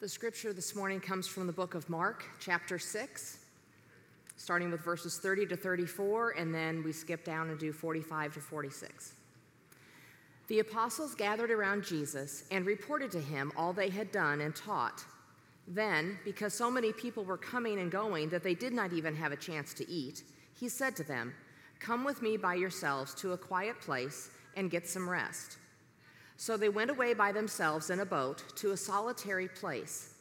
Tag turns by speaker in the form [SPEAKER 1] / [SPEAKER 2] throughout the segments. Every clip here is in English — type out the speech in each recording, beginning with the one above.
[SPEAKER 1] The scripture this morning comes from the book of Mark, chapter 6, starting with verses 30 to 34, and then we skip down and do 45 to 46. The apostles gathered around Jesus and reported to him all they had done and taught. Then, because so many people were coming and going that they did not even have a chance to eat, he said to them, Come with me by yourselves to a quiet place and get some rest. So they went away by themselves in a boat to a solitary place.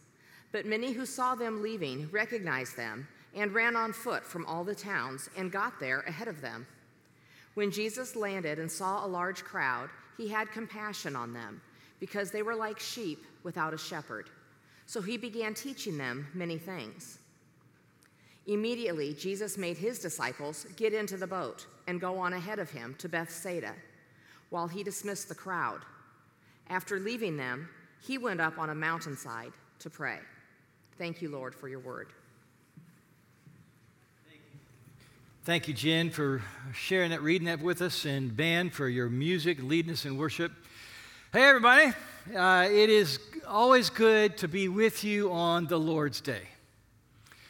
[SPEAKER 1] But many who saw them leaving recognized them and ran on foot from all the towns and got there ahead of them. When Jesus landed and saw a large crowd, he had compassion on them because they were like sheep without a shepherd. So he began teaching them many things. Immediately, Jesus made his disciples get into the boat and go on ahead of him to Bethsaida while he dismissed the crowd. After leaving them, he went up on a mountainside to pray. Thank you, Lord, for your word.
[SPEAKER 2] Thank you, Jen, for sharing that, reading that with us, and Ben for your music, leading us in worship. Hey, everybody. Uh, it is always good to be with you on the Lord's Day.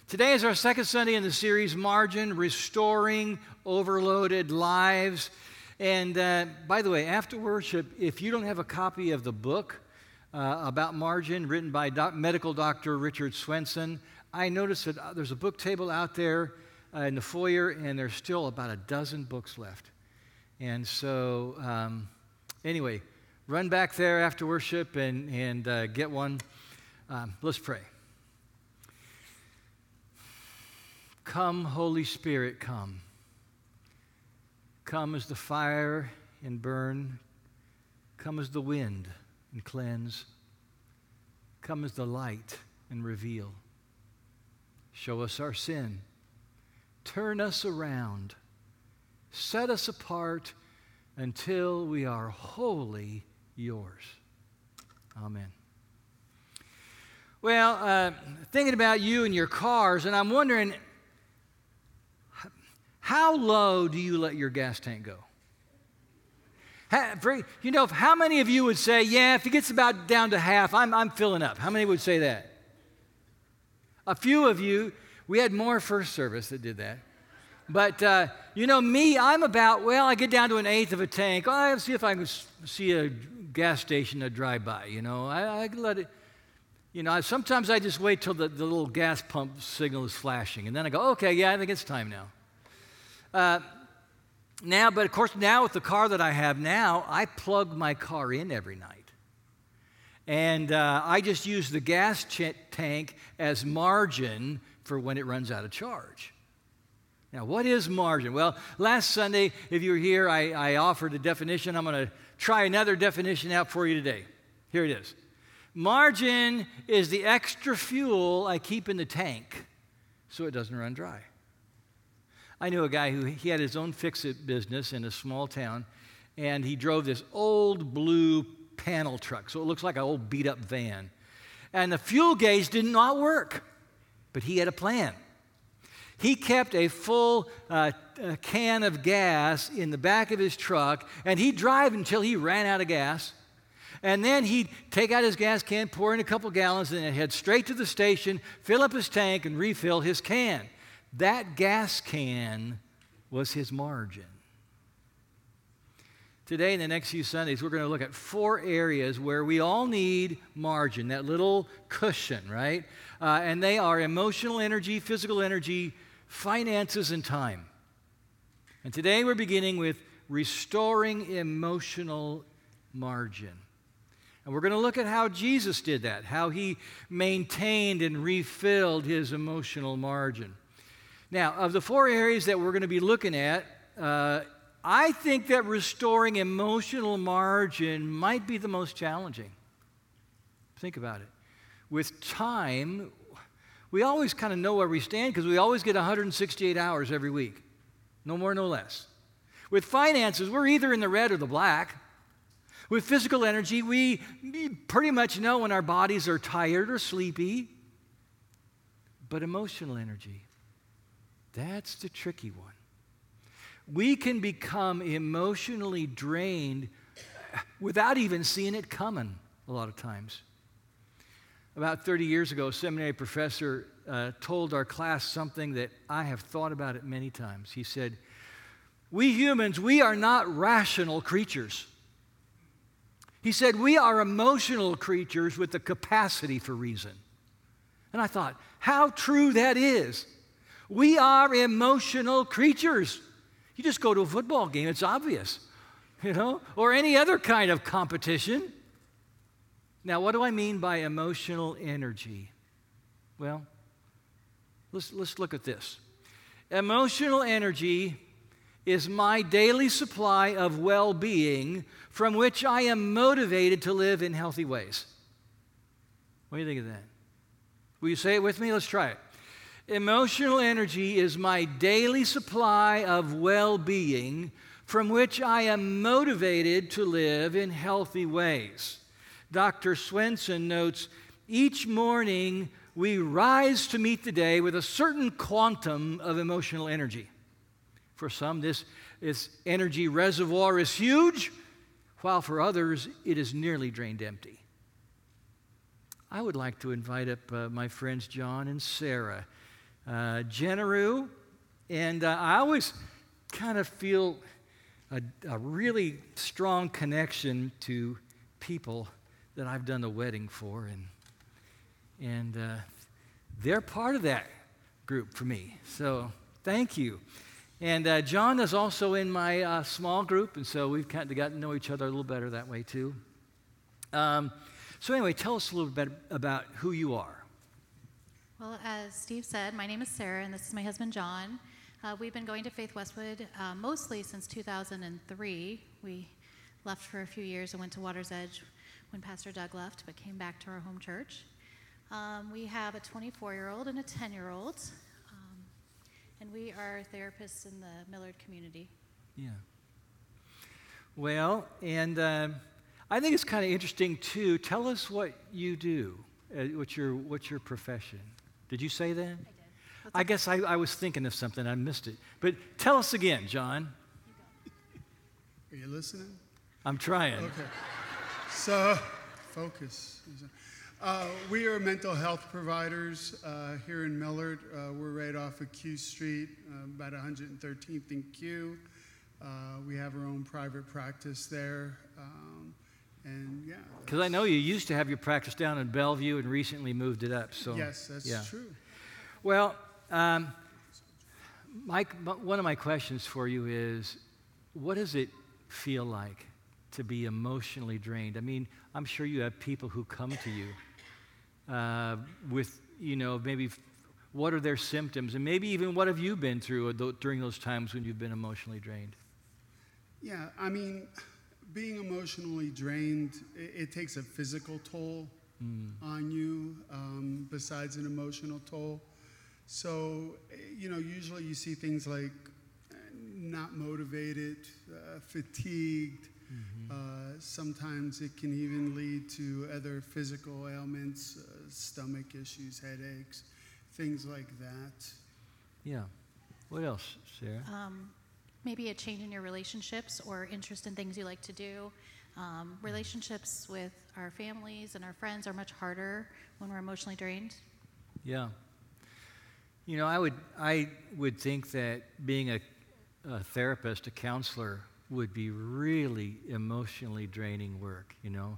[SPEAKER 2] Today is our second Sunday in the series, Margin Restoring Overloaded Lives. And uh, by the way, after worship, if you don't have a copy of the book uh, about margin written by doc- medical doctor Richard Swenson, I noticed that uh, there's a book table out there uh, in the foyer, and there's still about a dozen books left. And so, um, anyway, run back there after worship and, and uh, get one. Um, let's pray. Come, Holy Spirit, come. Come as the fire and burn. Come as the wind and cleanse. Come as the light and reveal. Show us our sin. Turn us around. Set us apart until we are wholly yours. Amen. Well, uh, thinking about you and your cars, and I'm wondering how low do you let your gas tank go? You know, how many of you would say, yeah, if it gets about down to half, I'm, I'm filling up? How many would say that? A few of you, we had more first service that did that. But, uh, you know, me, I'm about, well, I get down to an eighth of a tank. I'll see if I can see a gas station to drive by, you know. I, I let it, you know, sometimes I just wait till the, the little gas pump signal is flashing. And then I go, okay, yeah, I think it's time now. Uh, now, but of course, now with the car that I have now, I plug my car in every night. And uh, I just use the gas ch- tank as margin for when it runs out of charge. Now, what is margin? Well, last Sunday, if you were here, I, I offered a definition. I'm going to try another definition out for you today. Here it is Margin is the extra fuel I keep in the tank so it doesn't run dry. I knew a guy who he had his own fix-it business in a small town, and he drove this old blue panel truck, so it looks like an old beat-up van. And the fuel gauge did not work, but he had a plan. He kept a full uh, can of gas in the back of his truck, and he'd drive until he ran out of gas. And then he'd take out his gas can, pour in a couple gallons, and then head straight to the station, fill up his tank, and refill his can. That gas can was his margin. Today, in the next few Sundays, we're going to look at four areas where we all need margin, that little cushion, right? Uh, and they are emotional energy, physical energy, finances, and time. And today we're beginning with restoring emotional margin. And we're going to look at how Jesus did that, how he maintained and refilled his emotional margin. Now, of the four areas that we're going to be looking at, uh, I think that restoring emotional margin might be the most challenging. Think about it. With time, we always kind of know where we stand because we always get 168 hours every week. No more, no less. With finances, we're either in the red or the black. With physical energy, we pretty much know when our bodies are tired or sleepy. But emotional energy, that's the tricky one. We can become emotionally drained without even seeing it coming a lot of times. about 30 years ago, a seminary professor uh, told our class something that I have thought about it many times. He said, We humans, we are not rational creatures. He said, We are emotional creatures with the capacity for reason. And I thought, how true that is. We are emotional creatures. You just go to a football game, it's obvious, you know, or any other kind of competition. Now, what do I mean by emotional energy? Well, let's, let's look at this. Emotional energy is my daily supply of well being from which I am motivated to live in healthy ways. What do you think of that? Will you say it with me? Let's try it. Emotional energy is my daily supply of well being from which I am motivated to live in healthy ways. Dr. Swenson notes each morning we rise to meet the day with a certain quantum of emotional energy. For some, this, this energy reservoir is huge, while for others, it is nearly drained empty. I would like to invite up uh, my friends John and Sarah. Uh, Jenaru, and uh, I always kind of feel a, a, really strong connection to people that I've done a wedding for, and, and uh, they're part of that group for me. So thank you. And uh, John is also in my uh, small group, and so we've kind of gotten to know each other a little better that way too. Um, so, anyway, tell us a little bit about who you are.
[SPEAKER 3] Well, as Steve said, my name is Sarah, and this is my husband, John. Uh, we've been going to Faith Westwood uh, mostly since 2003. We left for a few years and went to Water's Edge when Pastor Doug left, but came back to our home church. Um, we have a 24 year old and a 10 year old, um, and we are therapists in the Millard community.
[SPEAKER 2] Yeah. Well, and. Uh, I think it's kind of interesting too. Tell us what you do. Uh, what's your what's your profession? Did you say that? I
[SPEAKER 3] did.
[SPEAKER 2] I guess I, I was thinking of something. I missed it. But tell us again, John.
[SPEAKER 4] Are you listening?
[SPEAKER 2] I'm trying.
[SPEAKER 4] Okay. So, focus. Uh, we are mental health providers uh, here in Millard. Uh, we're right off of Q Street, uh, about 113th and Q. Uh, we have our own private practice there. Um, and yeah.
[SPEAKER 2] Because I know you used to have your practice down in Bellevue and recently moved it up. So
[SPEAKER 4] yes, that's
[SPEAKER 2] yeah.
[SPEAKER 4] true.
[SPEAKER 2] Well, um, Mike, one of my questions for you is, what does it feel like to be emotionally drained? I mean, I'm sure you have people who come to you uh, with, you know, maybe what are their symptoms, and maybe even what have you been through during those times when you've been emotionally drained?
[SPEAKER 4] Yeah, I mean being emotionally drained, it, it takes a physical toll mm. on you um, besides an emotional toll. So, you know, usually you see things like uh, not motivated, uh, fatigued. Mm-hmm. Uh, sometimes it can even lead to other physical ailments, uh, stomach issues, headaches, things like that.
[SPEAKER 2] Yeah. What else, Sarah?
[SPEAKER 3] Um, maybe a change in your relationships or interest in things you like to do. Um, relationships with our families and our friends are much harder when we're emotionally drained.
[SPEAKER 2] Yeah. You know, I would, I would think that being a, a therapist, a counselor, would be really emotionally draining work, you know?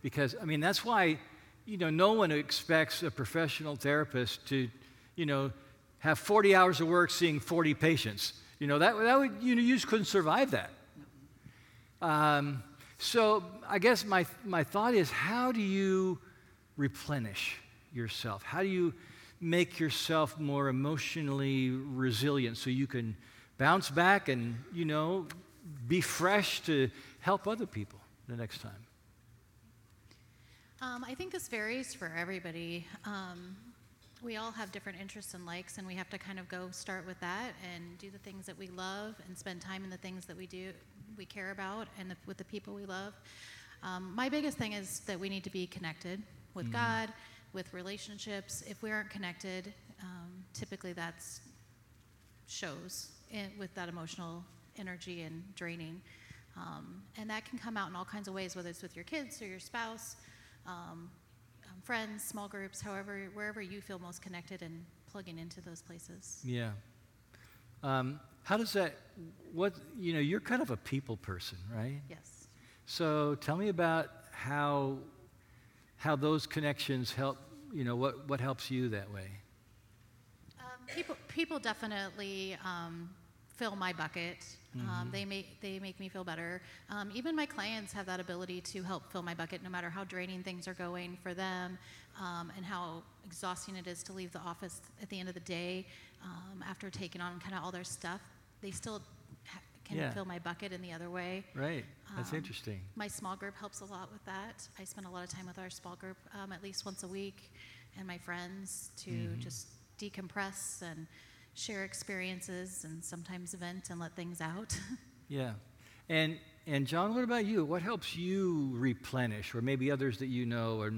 [SPEAKER 2] Because, I mean, that's why, you know, no one expects a professional therapist to, you know, have 40 hours of work seeing 40 patients. You know, that, that would, you know, you just couldn't survive that. Um, so I guess my, my thought is how do you replenish yourself? How do you make yourself more emotionally resilient so you can bounce back and, you know, be fresh to help other people the next time?
[SPEAKER 3] Um, I think this varies for everybody. Um, we all have different interests and likes, and we have to kind of go start with that and do the things that we love and spend time in the things that we do, we care about, and the, with the people we love. Um, my biggest thing is that we need to be connected with mm. God, with relationships. If we aren't connected, um, typically that's shows in, with that emotional energy and draining. Um, and that can come out in all kinds of ways, whether it's with your kids or your spouse. Um, friends, small groups, however, wherever you feel most connected and plugging into those places.
[SPEAKER 2] Yeah. Um, how does that, what, you know, you're kind of a people person, right?
[SPEAKER 3] Yes.
[SPEAKER 2] So tell me about how, how those connections help, you know, what, what helps you that way?
[SPEAKER 3] Um, people, people definitely um, fill my bucket. Um, they make they make me feel better. Um, even my clients have that ability to help fill my bucket, no matter how draining things are going for them, um, and how exhausting it is to leave the office at the end of the day um, after taking on kind of all their stuff. They still ha- can
[SPEAKER 2] Yeah.
[SPEAKER 3] fill my bucket in the other way.
[SPEAKER 2] Right. That's
[SPEAKER 3] Um,
[SPEAKER 2] interesting.
[SPEAKER 3] My small group helps a lot with that. I spend a lot of time with our small group um, at least once a week, and my friends to
[SPEAKER 2] Mm-hmm.
[SPEAKER 3] just decompress and share experiences and sometimes vent and let things out.
[SPEAKER 2] Yeah. And, and John, what about you? What helps you replenish, or maybe others that you know? Or,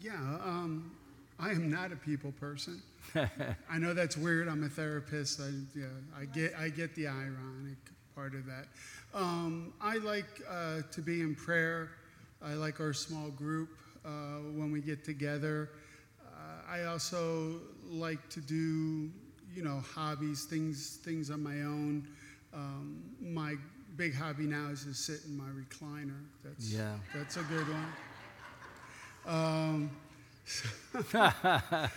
[SPEAKER 4] Yeah, um, I am not a people person. I know that's weird. I'm a therapist. I, yeah, I get I get the ironic part of that. Um, I like uh, to be in prayer. I like our small group uh, when we get together. Uh, I also like to do you know hobbies, things things on my own. Um, my big hobby now is to sit in my recliner. That's
[SPEAKER 2] Yeah.
[SPEAKER 4] that's a good one. Um, uh,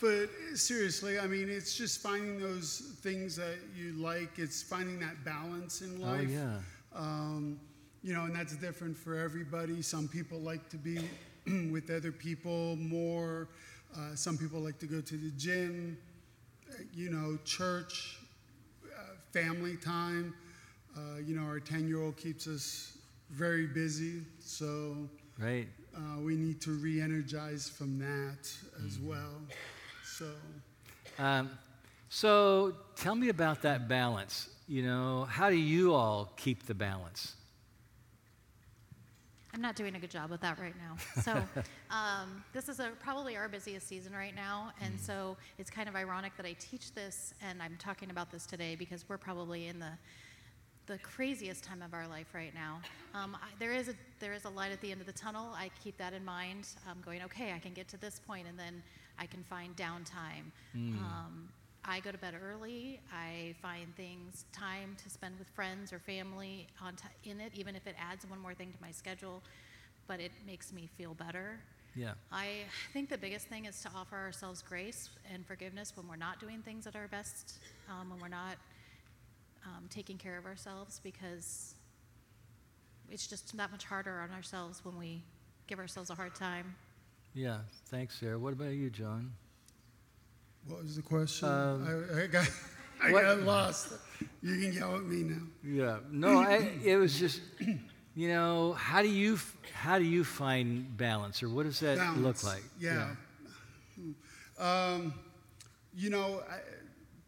[SPEAKER 4] but seriously, I mean, it's just finding those things that you like. It's finding that balance in life.
[SPEAKER 2] oh,
[SPEAKER 4] life.
[SPEAKER 2] yeah.
[SPEAKER 4] Um, you know, and that's different for everybody. Some people like to be with other people more. Uh, some people like to go to the gym. You know, church, uh, family time. Uh, you know, our 10 year old keeps us very busy. So
[SPEAKER 2] Right.
[SPEAKER 4] uh, we need to re energize from that as well. So,
[SPEAKER 2] Um, so tell me about that balance. You know, how do you all keep the balance?
[SPEAKER 3] I'm not doing a good job with that right now. So um, this is a, probably our busiest season right now, and so it's kind of ironic that I teach this and I'm talking about this today because we're probably in the the craziest time of our life right now. Um, I, there is a there is a light at the end of the tunnel. I keep that in mind. I'm going okay. I can get to this point, and then I can find downtime. Um, I go to bed early. I find things time to spend with friends or family on t- in it, even if it adds one more thing to my schedule. But it makes me feel better.
[SPEAKER 2] Yeah.
[SPEAKER 3] I think the biggest thing is to offer ourselves grace and forgiveness when we're not doing things at our best, um, when we're not um, taking care of ourselves, because it's just that much harder on ourselves when we give ourselves a hard time.
[SPEAKER 2] Yeah. Thanks, Sarah. What about you, John?
[SPEAKER 4] What was the question?
[SPEAKER 2] Um,
[SPEAKER 4] I, I got, I
[SPEAKER 2] what-
[SPEAKER 4] got lost. You can yell at me now.
[SPEAKER 2] Yeah. No, I, it was just, you know, how do you how do you find balance, or what does that look like?
[SPEAKER 4] Yeah. Um, you know, I,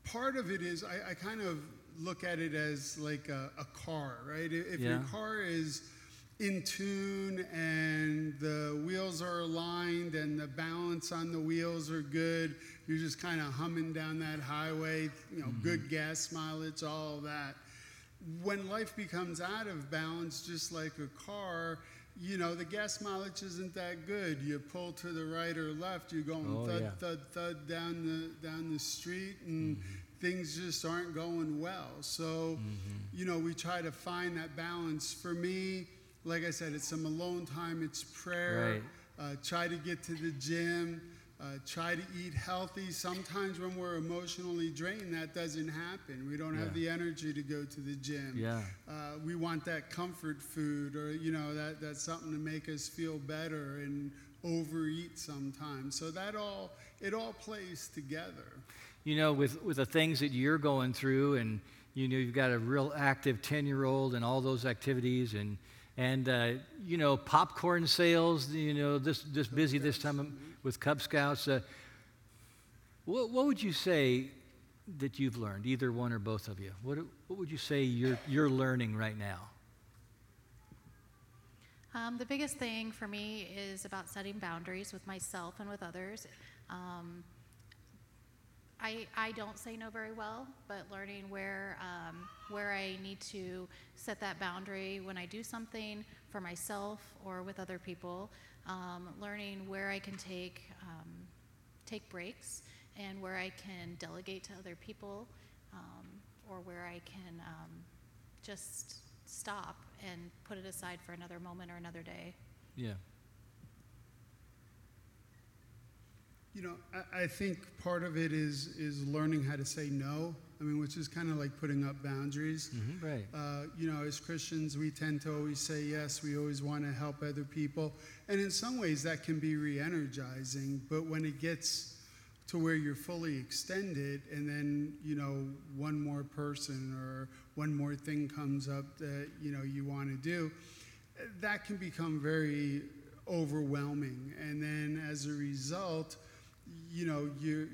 [SPEAKER 4] part of it is I, I kind of look at it as like a, a car, right? If your car is in tune and the wheels are aligned and the balance on the wheels are good, you're just kind of humming down that highway, you know, good mm-hmm. gas mileage, all that when life becomes out of balance, just like a car, you know, the gas mileage isn't that good. You pull to the right or left, you're going
[SPEAKER 2] Oh,
[SPEAKER 4] thud,
[SPEAKER 2] yeah.
[SPEAKER 4] thud, thud down the down the street, and mm-hmm. things just aren't going well. So, mm-hmm. you know, we try to find that balance. For me, like I said, it's some alone time. It's prayer. Uh, try to get to the gym. Uh, try to eat healthy. Sometimes when we're emotionally drained, that doesn't happen. We don't have the energy to go to the gym.
[SPEAKER 2] Yeah.
[SPEAKER 4] Uh, we want that comfort food or, you know, that, that's something to make us feel better and overeat sometimes. So that all, it all plays together.
[SPEAKER 2] You know, with with the things that you're going through, and you know, you've got a real active ten year old, and all those activities, and and uh, you know, popcorn sales. You know, this this busy this time with Cub Scouts. Uh, what what would you say that you've learned, either one or both of you? What what would you say you're you're learning right now?
[SPEAKER 3] Um, the biggest thing for me is about setting boundaries with myself and with others. Um, I, I don't say no very well, but learning where, um, where I need to set that boundary when I do something for myself or with other people, um, learning where I can take, um, take breaks and where I can delegate to other people um, or where I can um, just stop and put it aside for another moment or another day.
[SPEAKER 2] Yeah.
[SPEAKER 4] You know, I, I think part of it is is learning how to say no. I mean, which is kind of like putting up boundaries.
[SPEAKER 2] Mm-hmm, right.
[SPEAKER 4] Uh, you know, as Christians, we tend to always say yes. We always want to help other people, and in some ways, that can be re-energizing. But when it gets to where you're fully extended, and then you know one more person or one more thing comes up that you know you want to do, that can become very overwhelming. And then as a result, you know, you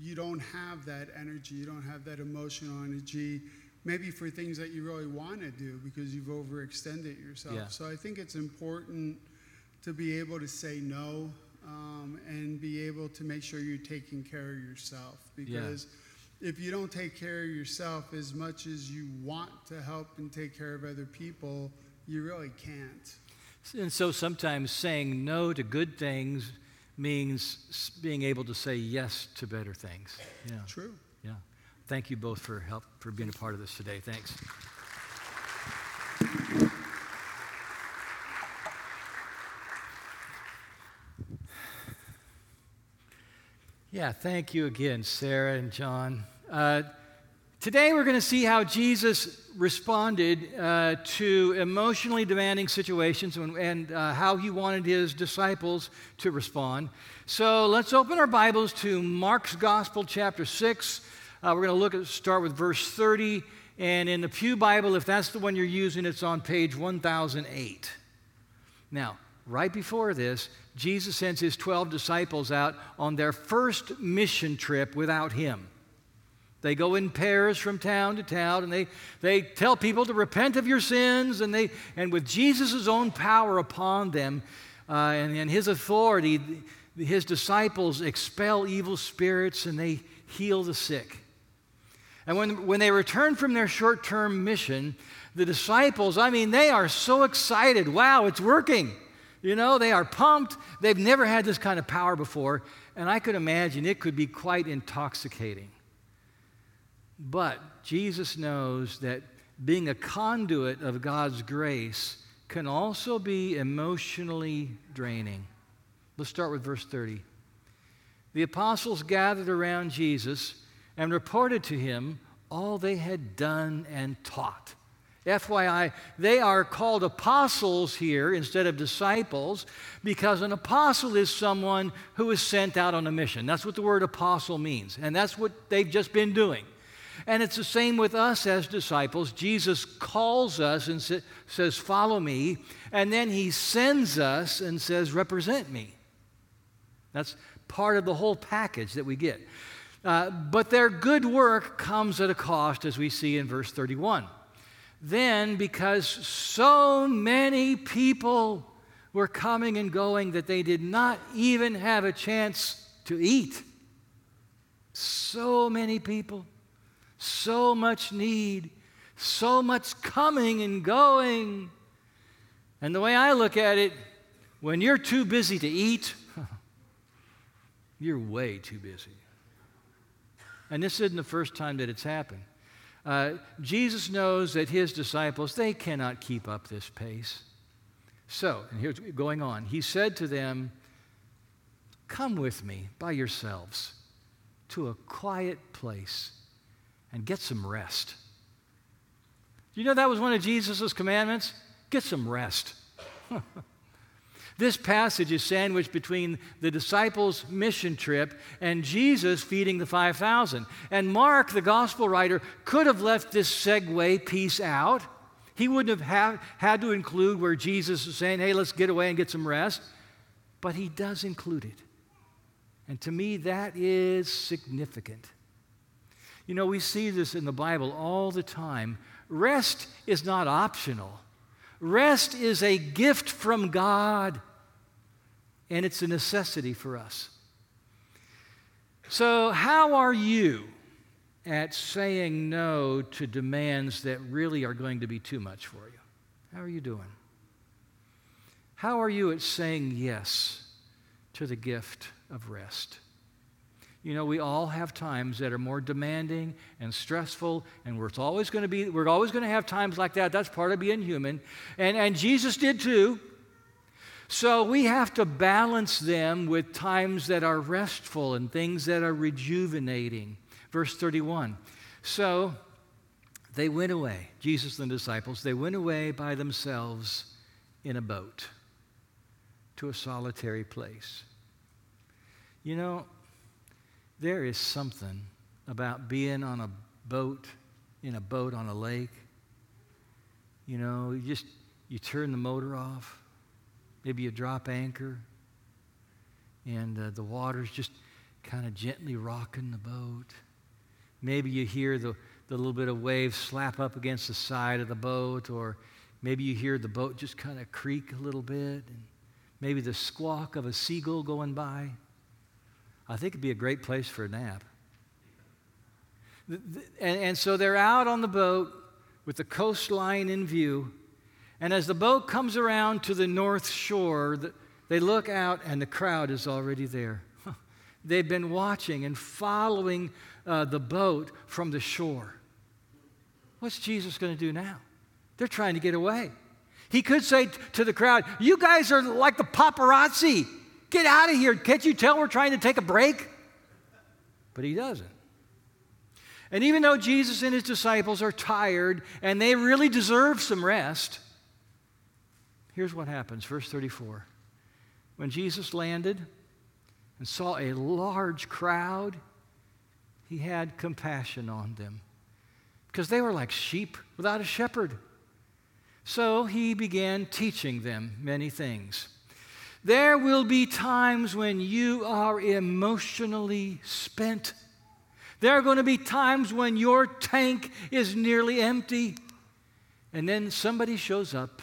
[SPEAKER 4] you don't have that energy, you don't have that emotional energy, maybe for things that you really want to do because you've overextended yourself.
[SPEAKER 2] Yeah.
[SPEAKER 4] So I think it's important to be able to say no um, and be able to make sure you're taking care of yourself because. If you don't take care of yourself as much as you want to help and take care of other people, you really can't.
[SPEAKER 2] And so sometimes saying no to good things means being able to say yes to better things. Yeah.
[SPEAKER 4] True.
[SPEAKER 2] Yeah. Thank you both for help for being a part of this today. Thanks. Yeah, thank you again, Sarah and John. Uh, today we're going to see how Jesus responded uh, to emotionally demanding situations and, and uh, how he wanted his disciples to respond. So let's open our Bibles to Mark's Gospel, chapter 6. Uh, we're going to look at start with verse 30. And in the Pew Bible, if that's the one you're using, it's on page 1008. Now, right before this, Jesus sends his 12 disciples out on their first mission trip without him. They go in pairs from town to town and they, they tell people to repent of your sins, and, they, and with Jesus' own power upon them uh, and, and his authority, his disciples expel evil spirits and they heal the sick. And when, when they return from their short term mission, the disciples, I mean, they are so excited. Wow, it's working. You know, they are pumped. They've never had this kind of power before. And I could imagine it could be quite intoxicating. But Jesus knows that being a conduit of God's grace can also be emotionally draining. Let's start with verse 30. The apostles gathered around Jesus and reported to him all they had done and taught. FYI, they are called apostles here instead of disciples because an apostle is someone who is sent out on a mission. That's what the word apostle means, and that's what they've just been doing. And it's the same with us as disciples. Jesus calls us and sa- says, Follow me, and then he sends us and says, Represent me. That's part of the whole package that we get. Uh, but their good work comes at a cost, as we see in verse 31. Then, because so many people were coming and going that they did not even have a chance to eat, so many people, so much need, so much coming and going. And the way I look at it, when you're too busy to eat, you're way too busy. And this isn't the first time that it's happened. Uh, Jesus knows that his disciples, they cannot keep up this pace. So, and here's going on. He said to them, Come with me by yourselves to a quiet place and get some rest. You know that was one of Jesus' commandments? Get some rest. This passage is sandwiched between the disciples' mission trip and Jesus feeding the 5,000. And Mark, the gospel writer, could have left this segue piece out. He wouldn't have ha- had to include where Jesus is saying, hey, let's get away and get some rest. But he does include it. And to me, that is significant. You know, we see this in the Bible all the time. Rest is not optional, rest is a gift from God and it's a necessity for us. So, how are you at saying no to demands that really are going to be too much for you? How are you doing? How are you at saying yes to the gift of rest? You know, we all have times that are more demanding and stressful, and we're always going to be, we're always going to have times like that. That's part of being human. And, and Jesus did too. So we have to balance them with times that are restful and things that are rejuvenating. Verse 31. So they went away, Jesus and the disciples, they went away by themselves in a boat to a solitary place. You know, there is something about being on a boat, in a boat on a lake. You know, you just you turn the motor off, maybe you drop anchor, and uh, the water's just kind of gently rocking the boat. Maybe you hear the, the little bit of waves slap up against the side of the boat, or maybe you hear the boat just kind of creak a little bit, and maybe the squawk of a seagull going by. I think it'd be a great place for a nap. And, and so they're out on the boat with the coastline in view. And as the boat comes around to the north shore, they look out and the crowd is already there. They've been watching and following uh, the boat from the shore. What's Jesus going to do now? They're trying to get away. He could say t- to the crowd, You guys are like the paparazzi. Get out of here. Can't you tell we're trying to take a break? But he doesn't. And even though Jesus and his disciples are tired and they really deserve some rest, here's what happens. Verse 34. When Jesus landed and saw a large crowd, he had compassion on them because they were like sheep without a shepherd. So he began teaching them many things. There will be times when you are emotionally spent. There are going to be times when your tank is nearly empty. And then somebody shows up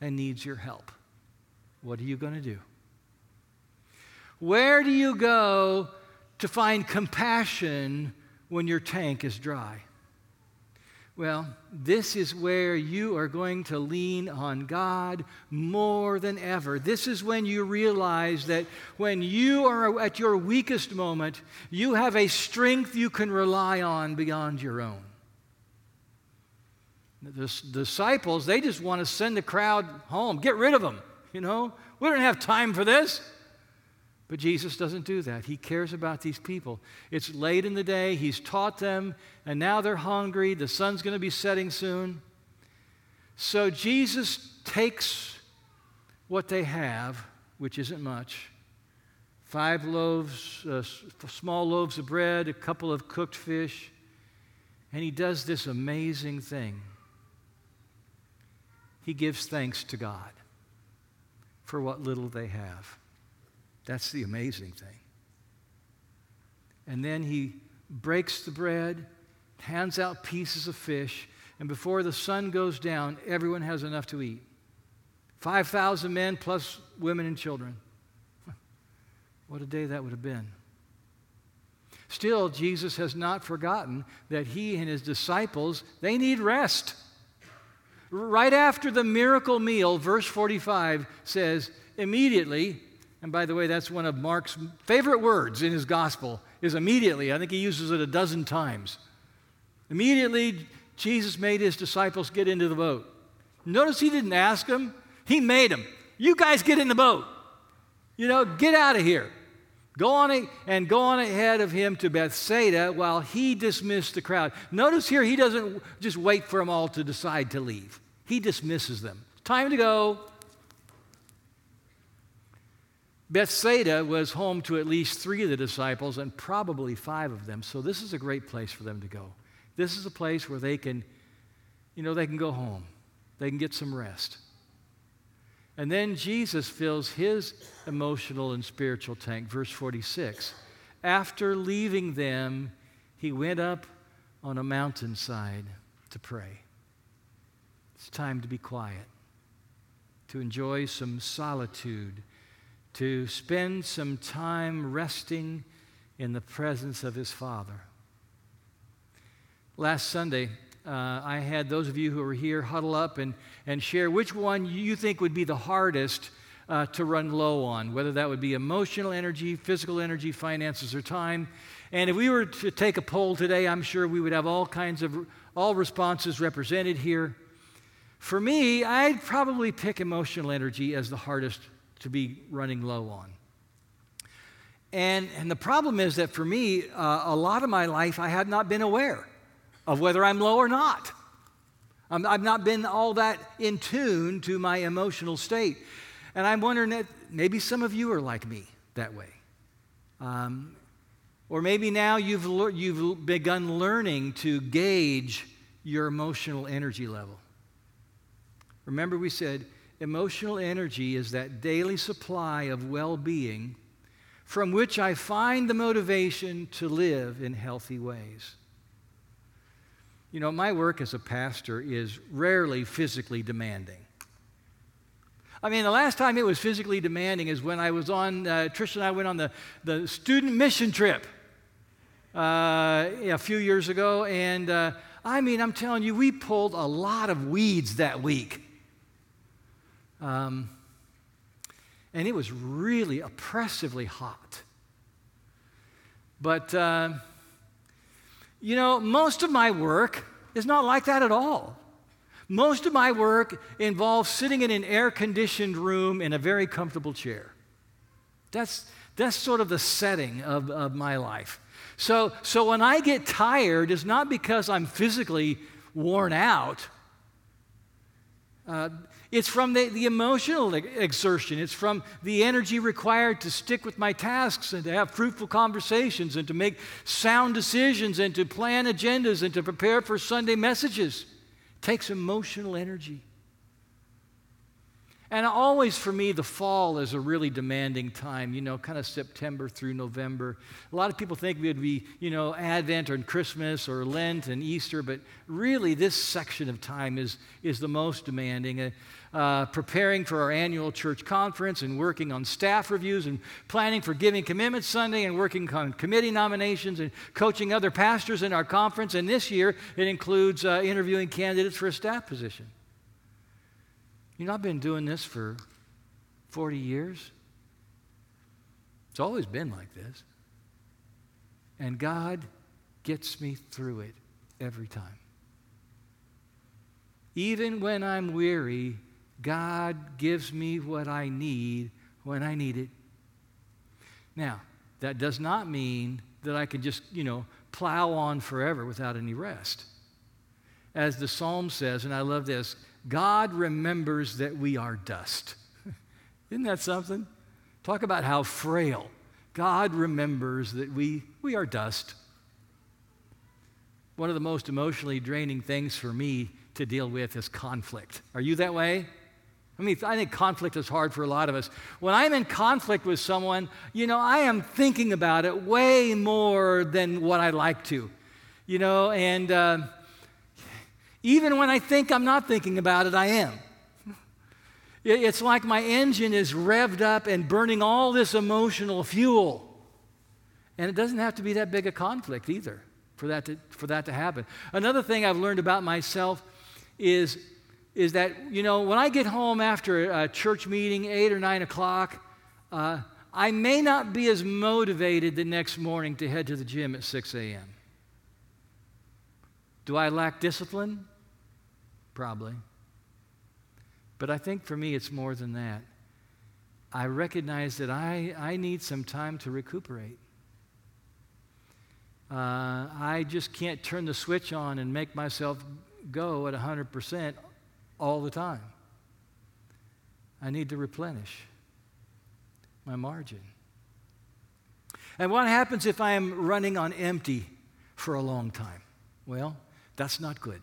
[SPEAKER 2] and needs your help. What are you going to do? Where do you go to find compassion when your tank is dry? Well, this is where you are going to lean on God more than ever. This is when you realize that when you are at your weakest moment, you have a strength you can rely on beyond your own. The disciples, they just want to send the crowd home, get rid of them. You know, we don't have time for this. But Jesus doesn't do that. He cares about these people. It's late in the day, He's taught them, and now they're hungry. The sun's going to be setting soon. So Jesus takes what they have, which isn't much five loaves, uh, small loaves of bread, a couple of cooked fish, and He does this amazing thing. He gives thanks to God for what little they have. That's the amazing thing. And then he breaks the bread, hands out pieces of fish, and before the sun goes down, everyone has enough to eat. 5,000 men plus women and children. What a day that would have been. Still, Jesus has not forgotten that he and his disciples, they need rest. Right after the miracle meal, verse 45 says, immediately and by the way, that's one of Mark's favorite words in his gospel is immediately. I think he uses it a dozen times. Immediately, Jesus made his disciples get into the boat. Notice he didn't ask them, he made them. You guys get in the boat. You know, get out of here. Go on and go on ahead of him to Bethsaida while he dismissed the crowd. Notice here, he doesn't just wait for them all to decide to leave. He dismisses them. Time to go. Bethsaida was home to at least three of the disciples and probably five of them. So this is a great place for them to go. This is a place where they can, you know, they can go home. They can get some rest. And then Jesus fills his emotional and spiritual tank. Verse 46. After leaving them, he went up on a mountainside to pray. It's time to be quiet, to enjoy some solitude to spend some time resting in the presence of his Father. Last Sunday, uh, I had those of you who were here huddle up and, and share which one you think would be the hardest uh, to run low on, whether that would be emotional energy, physical energy, finances, or time. And if we were to take a poll today, I'm sure we would have all kinds of all responses represented here. For me, I'd probably pick emotional energy as the hardest to be running low on. And, and the problem is that for me, uh, a lot of my life, I have not been aware of whether I'm low or not. i I've not been all that in tune to my emotional state. And I'm wondering that maybe some of you are like me that way. Um, or maybe now you've, you've begun learning to gauge your emotional energy level. Remember, we said emotional energy is that daily supply of well being from which I find the motivation to live in healthy ways. You know, my work as a pastor is rarely physically demanding. I mean, the last time it was physically demanding is when I was on, uh, Trish and I went on the, the student mission trip uh, a few years ago. And uh, I mean, I'm telling you, we pulled a lot of weeds that week. Um, and it was really oppressively hot. But, uh, you know, most of my work is not like that at all. Most of my work involves sitting in an air conditioned room in a very comfortable chair. That's, that's sort of the setting of, of my life. So, so when I get tired, it's not because I'm physically worn out. Uh, it's from the, the emotional exertion. It's from the energy required to stick with my tasks and to have fruitful conversations and to make sound decisions and to plan agendas and to prepare for Sunday messages. It takes emotional energy. And always for me, the fall is a really demanding time, you know, kind of September through November. A lot of people think we would be, you know, Advent or Christmas or Lent and Easter, but really this section of time is, is the most demanding. Uh, uh, preparing for our annual church conference and working on staff reviews and planning for Giving Commitment Sunday and working on committee nominations and coaching other pastors in our conference. And this year, it includes uh, interviewing candidates for a staff position. You know, I've been doing this for 40 years. It's always been like this. And God gets me through it every time. Even when I'm weary, God gives me what I need when I need it. Now, that does not mean that I can just, you know, plow on forever without any rest. As the psalm says, and I love this God remembers that we are dust. Isn't that something? Talk about how frail. God remembers that we, we are dust. One of the most emotionally draining things for me to deal with is conflict. Are you that way? I mean, I think conflict is hard for a lot of us. When I'm in conflict with someone, you know, I am thinking about it way more than what I like to, you know, and uh, even when I think I'm not thinking about it, I am. It's like my engine is revved up and burning all this emotional fuel. And it doesn't have to be that big a conflict either for that to, for that to happen. Another thing I've learned about myself is, is that, you know, when I get home after a church meeting, 8 or 9 o'clock, uh, I may not be as motivated the next morning to head to the gym at 6 a.m. Do I lack discipline? Probably. But I think for me, it's more than that. I recognize that I, I need some time to recuperate. Uh, I just can't turn the switch on and make myself go at 100% all the time. I need to replenish my margin. And what happens if I am running on empty for a long time? Well, that's not good.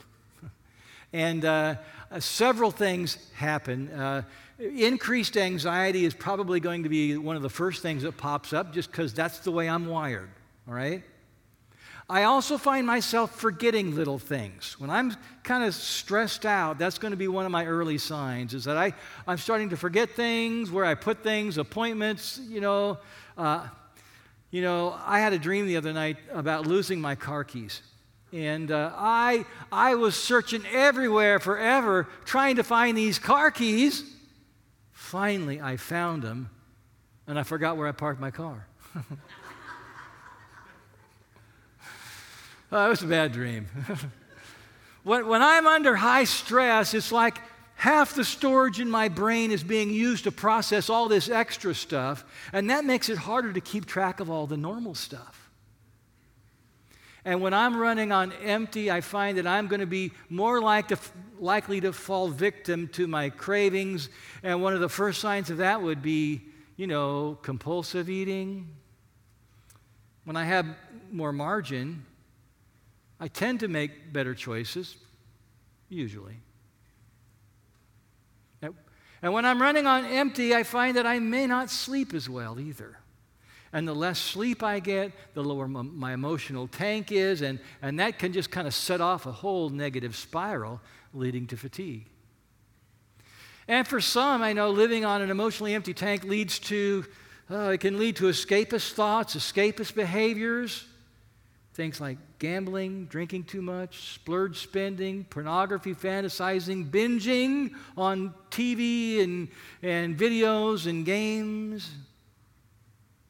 [SPEAKER 2] And uh, several things happen. Uh, increased anxiety is probably going to be one of the first things that pops up just because that's the way I'm wired, all right? I also find myself forgetting little things. When I'm kind of stressed out, that's going to be one of my early signs is that I, I'm starting to forget things, where I put things, appointments, you know. Uh, You know, I had a dream the other night about losing my car keys. And uh, I, I was searching everywhere forever trying to find these car keys. Finally, I found them, and I forgot where I parked my car. oh, it was a bad dream. when, when I'm under high stress, it's like half the storage in my brain is being used to process all this extra stuff, and that makes it harder to keep track of all the normal stuff. And when I'm running on empty, I find that I'm going to be more like to, likely to fall victim to my cravings. And one of the first signs of that would be, you know, compulsive eating. When I have more margin, I tend to make better choices, usually. And when I'm running on empty, I find that I may not sleep as well either. And the less sleep I get, the lower my emotional tank is, and, and that can just kind of set off a whole negative spiral leading to fatigue. And for some, I know living on an emotionally empty tank leads to, uh, it can lead to escapist thoughts, escapist behaviors, things like gambling, drinking too much, splurge spending, pornography, fantasizing, binging on TV and, and videos and games.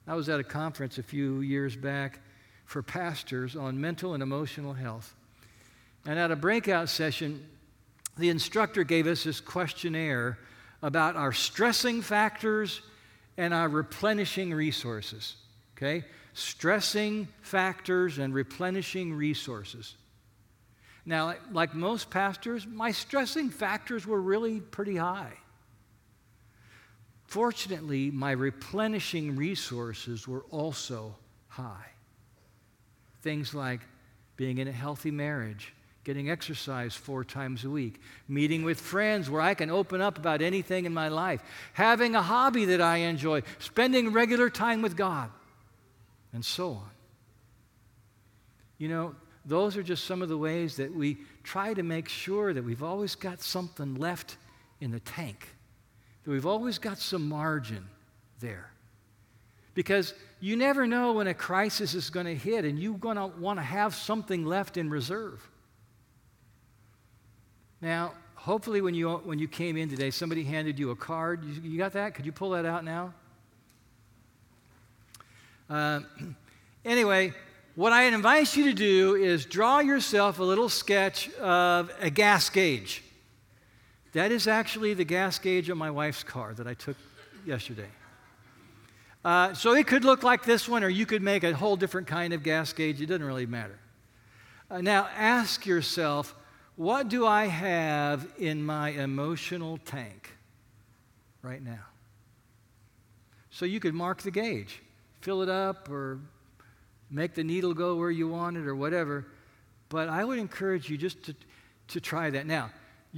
[SPEAKER 2] I was at a conference a few years back for pastors on mental and emotional health. And at a breakout session, the instructor gave us this questionnaire about our stressing factors and our replenishing resources. Okay? Stressing factors and replenishing resources. Now, like most pastors, my stressing factors were really pretty high. Fortunately, my replenishing resources were also high. Things like being in a healthy marriage, getting exercise four times a week, meeting with friends where I can open up about anything in my life, having a hobby that I enjoy, spending regular time with God, and so on. You know, those are just some of the ways that we try to make sure that we've always got something left in the tank that we've always got some margin there. Because you never know when a crisis is going to hit, and you're going to want to have something left in reserve. Now, hopefully, when you, when you came in today, somebody handed you a card. You, you got that? Could you pull that out now? Uh, anyway, what I invite you to do is draw yourself a little sketch of a gas gauge. That is actually the gas gauge on my wife's car that I took yesterday. Uh, so it could look like this one, or you could make a whole different kind of gas gauge. It doesn't really matter. Uh, now ask yourself what do I have in my emotional tank right now? So you could mark the gauge, fill it up, or make the needle go where you want it, or whatever. But I would encourage you just to, to try that. Now,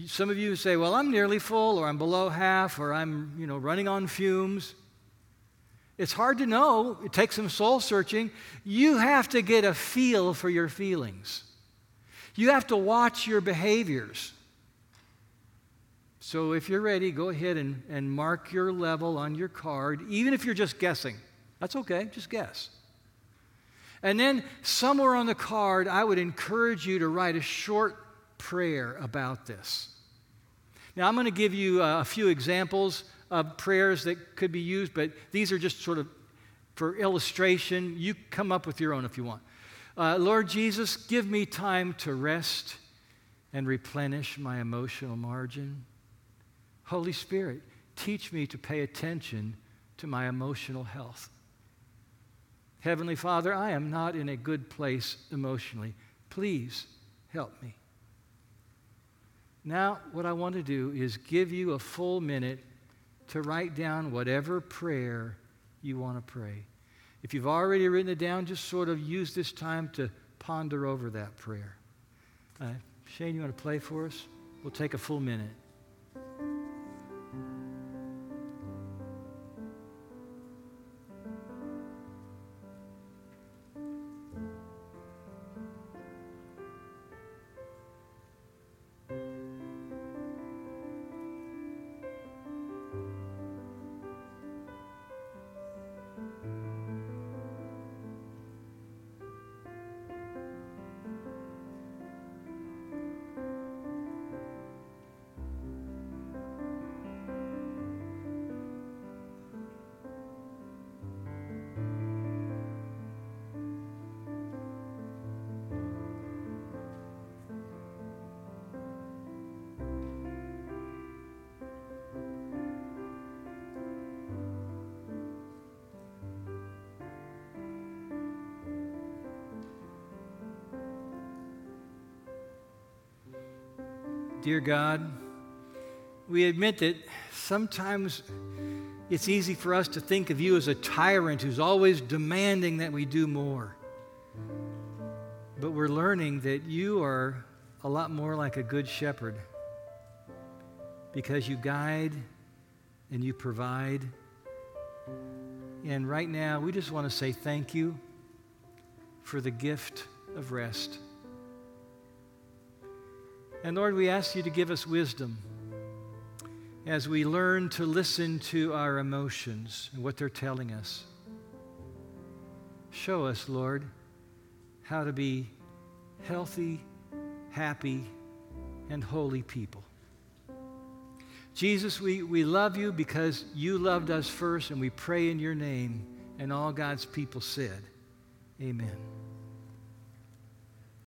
[SPEAKER 2] some of you say, well, I'm nearly full, or I'm below half, or I'm you know, running on fumes. It's hard to know. It takes some soul searching. You have to get a feel for your feelings. You have to watch your behaviors. So if you're ready, go ahead and, and mark your level on your card, even if you're just guessing. That's okay, just guess. And then somewhere on the card, I would encourage you to write a short prayer about this. Now, I'm going to give you uh, a few examples of prayers that could be used, but these are just sort of for illustration. You come up with your own if you want. Uh, Lord Jesus, give me time to rest and replenish my emotional margin. Holy Spirit, teach me to pay attention to my emotional health. Heavenly Father, I am not in a good place emotionally. Please help me. Now, what I want to do is give you a full minute to write down whatever prayer you want to pray. If you've already written it down, just sort of use this time to ponder over that prayer. Uh, Shane, you want to play for us? We'll take a full minute. Dear God, we admit that sometimes it's easy for us to think of you as a tyrant who's always demanding that we do more. But we're learning that you are a lot more like a good shepherd because you guide and you provide. And right now, we just want to say thank you for the gift of rest. And Lord, we ask you to give us wisdom as we learn to listen to our emotions and what they're telling us. Show us, Lord, how to be healthy, happy, and holy people. Jesus, we, we love you because you loved us first, and we pray in your name. And all God's people said, Amen.